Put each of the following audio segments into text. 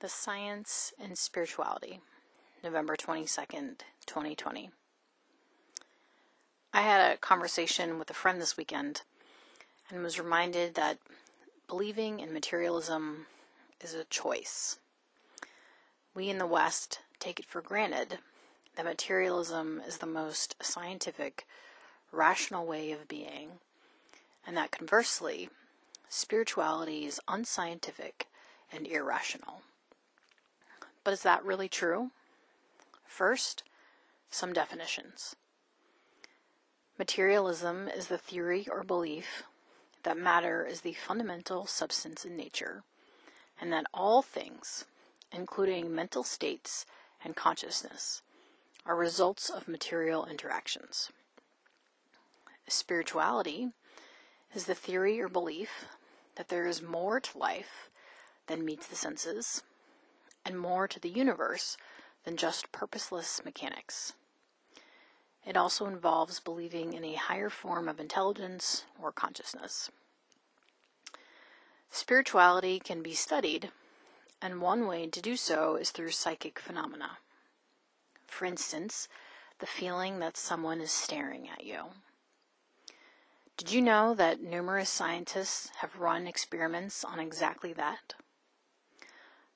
The Science and Spirituality, November 22nd, 2020. I had a conversation with a friend this weekend and was reminded that believing in materialism is a choice. We in the West take it for granted that materialism is the most scientific, rational way of being, and that conversely, spirituality is unscientific and irrational. But is that really true? First, some definitions. Materialism is the theory or belief that matter is the fundamental substance in nature, and that all things, including mental states and consciousness, are results of material interactions. Spirituality is the theory or belief that there is more to life than meets the senses, and more to the universe than just purposeless mechanics. It also involves believing in a higher form of intelligence or consciousness. Spirituality can be studied, and one way to do so is through psychic phenomena. For instance, the feeling that someone is staring at you. Did you know that numerous scientists have run experiments on exactly that?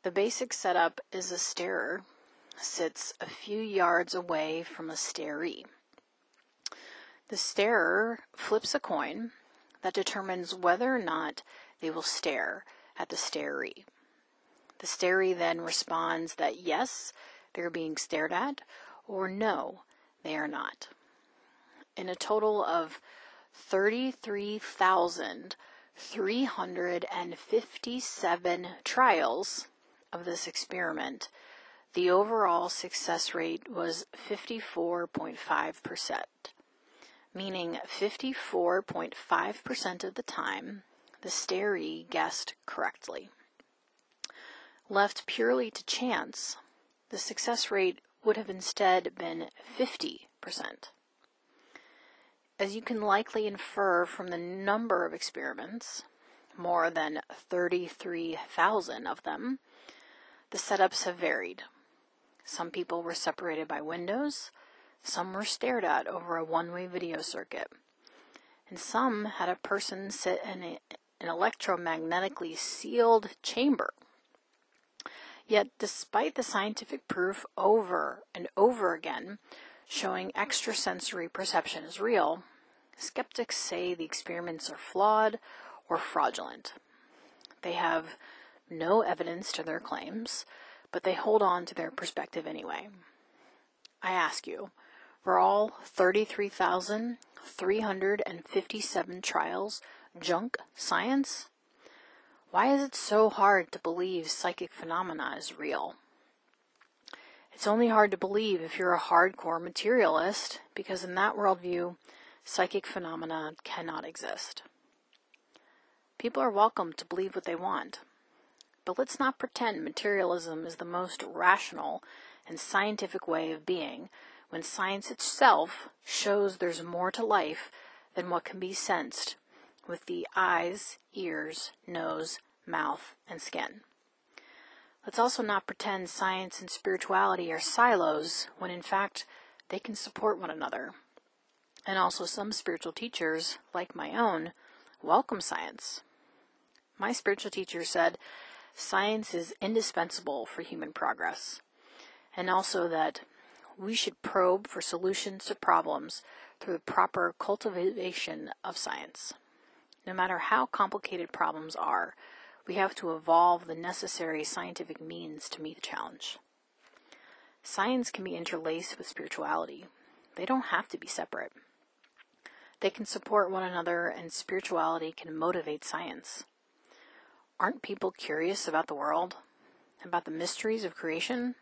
The basic setup is a starer sits a few yards away from a staree. The starer flips a coin that determines whether or not they will stare at the staree. The staree then responds that yes, they're being stared at, or no, they are not. In a total of 33,357 trials, of this experiment, the overall success rate was 54.5%, meaning 54.5% of the time the staree guessed correctly. Left purely to chance, the success rate would have instead been 50%. As you can likely infer from the number of experiments, more than 33,000 of them, the setups have varied. Some people were separated by windows, some were stared at over a one way video circuit, and some had a person sit in a, an electromagnetically sealed chamber. Yet, despite the scientific proof over and over again showing extrasensory perception is real, skeptics say the experiments are flawed or fraudulent. They have no evidence to their claims, but they hold on to their perspective anyway. I ask you, for all 33,357 trials junk science? Why is it so hard to believe psychic phenomena is real? It's only hard to believe if you're a hardcore materialist, because in that worldview, psychic phenomena cannot exist. People are welcome to believe what they want. But let's not pretend materialism is the most rational and scientific way of being when science itself shows there's more to life than what can be sensed with the eyes, ears, nose, mouth, and skin. Let's also not pretend science and spirituality are silos when in fact they can support one another. And also, some spiritual teachers, like my own, welcome science. My spiritual teacher said science is indispensable for human progress, and also that we should probe for solutions to problems through the proper cultivation of science. No matter how complicated problems are, we have to evolve the necessary scientific means to meet the challenge. Science can be interlaced with spirituality. They don't have to be separate. They can support one another, and spirituality can motivate science. Aren't people curious about the world? About the mysteries of creation?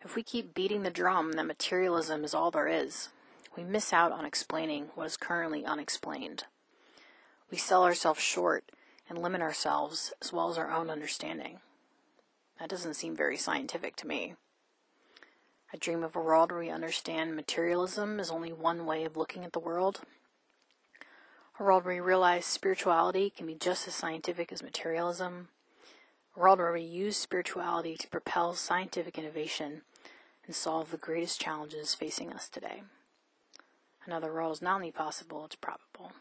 If we keep beating the drum that materialism is all there is, we miss out on explaining what is currently unexplained. We sell ourselves short and limit ourselves as well as our own understanding. That doesn't seem very scientific to me. I dream of a world where we understand materialism is only one way of looking at the world a world where we realize spirituality can be just as scientific as materialism, A world where we use spirituality to propel scientific innovation and solve the greatest challenges facing us today. Another world is not only possible, it's probable.